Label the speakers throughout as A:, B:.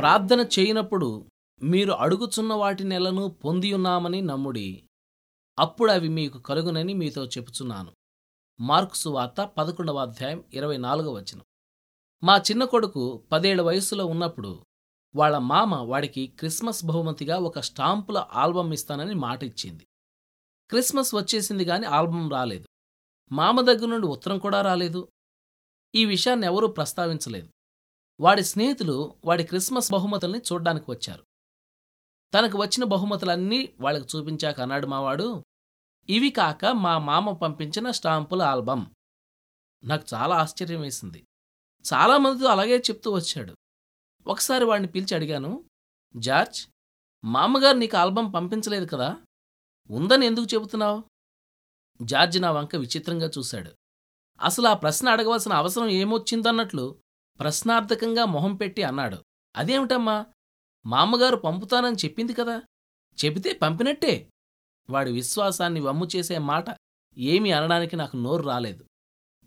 A: ప్రార్థన చేయనప్పుడు మీరు అడుగుచున్న వాటి నెలను పొందియున్నామని నమ్ముడి అప్పుడు అవి మీకు కలుగునని మీతో చెప్పుచున్నాను. మార్క్సు వార్త పదకొండవ అధ్యాయం ఇరవై నాలుగవ వచనం. మా చిన్న కొడుకు పదేళ్ళ వయస్సులో ఉన్నప్పుడు వాళ్ళ మామ వాడికి క్రిస్మస్ బహుమతిగా ఒక స్టాంపుల ఆల్బమ్ ఇస్తానని మాట ఇచ్చింది క్రిస్మస్ వచ్చేసింది గాని ఆల్బం రాలేదు. మామ దగ్గర నుండి ఉత్తరం కూడా రాలేదు. ఈ విషయాన్ని ఎవరూ ప్రస్తావించలేదు. వాడి స్నేహితులు వాడి క్రిస్మస్ బహుమతుల్ని చూడ్డానికి వచ్చారు. తనకు వచ్చిన బహుమతులన్నీ వాళ్ళకి చూపించాక అన్నాడు మావాడు ఇవి కాక మా మామ పంపించిన స్టాంపుల ఆల్బం నాకు చాలా ఆశ్చర్యం వేసింది. చాలామందితో అలాగే చెప్తూ వచ్చాడు. ఒకసారి వాడిని పిలిచి అడిగాను జార్జ్ మామగారు నీకు ఆల్బం పంపించలేదు కదా? ఉందని ఎందుకు చెబుతున్నావు? జార్జ్ నా వంక విచిత్రంగా చూశాడు. అసలు ఆ ప్రశ్న అడగవలసిన అవసరం ఏమొచ్చిందన్నట్లు ప్రశ్నార్థకంగా మొహం పెట్టి అన్నాడు. అదేమిటమ్మా? మామగారు పంపుతానని చెప్పింది కదా? చెబితే పంపినట్టే. వాడి విశ్వాసాన్ని వమ్ము చేసే మాట ఏమీ అనడానికి నాకు నోరు రాలేదు.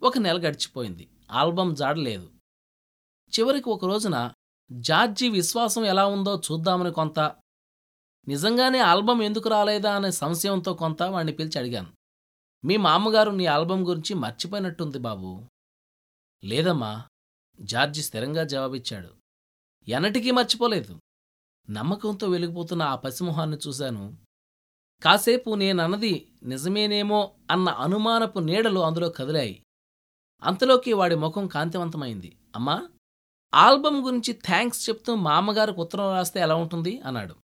A: ఒక నెల గడిచిపోయింది. ఆల్బం జాడలేదు చివరికి ఒక రోజున జార్జి విశ్వాసం ఎలా ఉందో చూద్దామని కొంత నిజంగానే ఆల్బం ఎందుకు రాలేదా? అనే సంశయంతో కొంత వాణ్ణి పిలిచి అడిగాను. మీ మామగారు నీ ఆల్బం గురించి మర్చిపోయినట్టుంది బాబూ. లేదమ్మా. జార్జి స్థిరంగా జవాబిచ్చాడు. ఎన్నటికీ మర్చిపోలేదు. నమ్మకంతో వెలిగిపోతున్న ఆ పసిమొహాన్ని చూశాను. కాసేపు నేనన్నది నిజమేనేమో అన్న అనుమానపు నీడలు అందులో కదిలాయి. అంతలోకి వాడి ముఖం కాంతివంతమైంది. అమ్మా ఆల్బం గురించి థ్యాంక్స్ చెప్తూ మా అమ్మగారికి ఉత్తరం రాస్తే ఎలా ఉంటుంది? అన్నాడు.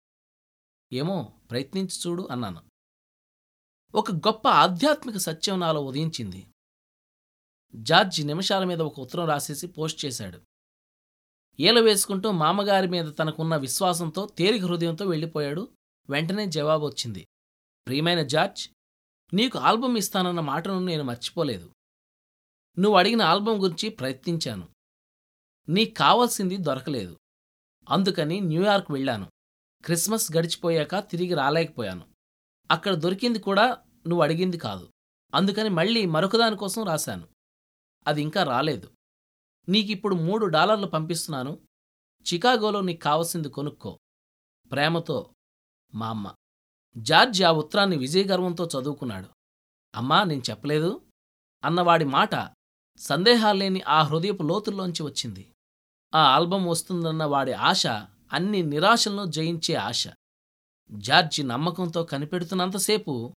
A: ఏమో ప్రయత్నించి చూడు అన్నాను. ఒక గొప్ప ఆధ్యాత్మిక సత్యం నాలో ఉదయించింది. జార్జ్ నిమిషాల మీద ఒక ఉత్తరం రాసేసి పోస్ట్ చేశాడు. ఏలు వేసుకుంటూ మామగారి మీద తనకున్న విశ్వాసంతో తేలిక హృదయంతో వెళ్ళిపోయాడు. వెంటనే జవాబు వచ్చింది. ప్రియమైన జార్జ్ నీకు ఆల్బం ఇస్తానన్న మాటను నేను మర్చిపోలేదు. నువ్వు అడిగిన ఆల్బం గురించి ప్రయత్నించాను. నీకు కావాల్సింది దొరకలేదు. అందుకని న్యూయార్క్ వెళ్ళాను. క్రిస్మస్ గడిచిపోయాక తిరిగి రాలేకపోయాను. అక్కడ దొరికింది కూడా నువ్వు అడిగింది కాదు. అందుకని మళ్ళీ మరొకదానికోసం రాశాను. అది ఇంకా రాలేదు. నీకిప్పుడు మూడు డాలర్లు పంపిస్తున్నాను. చికాగోలో నీకు కావలసింది కొనుక్కో. ప్రేమతో మా అమ్మ. జార్జ్ ఆ ఉత్తరాన్ని విజయగర్వంతో చదువుకున్నాడు. అమ్మా నేను చెప్పలేదు? అన్నవాడి మాట సందేహాల్లేని ఆ హృదయపు లోతుల్లోంచి వచ్చింది. ఆ ఆల్బం వస్తుందన్న వాడి ఆశ అన్ని నిరాశలను జయించే ఆశ. జార్జి నమ్మకంతో కనిపెడుతున్నంతసేపు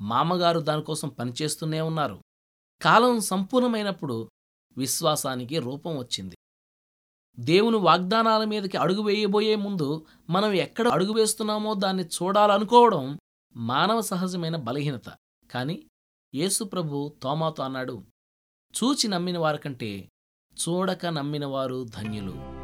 A: మామగారు దానికోసం పనిచేస్తూనే ఉన్నారు. కాలం సంపూర్ణమైనప్పుడు విశ్వాసానికి రూపం వచ్చింది. దేవుని వాగ్దానాల మీదకి అడుగు వేయబోయే ముందు మనం ఎక్కడ అడుగు వేస్తున్నామో దాన్ని చూడాలనుకోవడం మానవ సహజమైన బలహీనత. కాని యేసుప్రభు తోమాతో అన్నాడు చూచి నమ్మిన వారికంటే చూడక నమ్మినవారు ధన్యులు.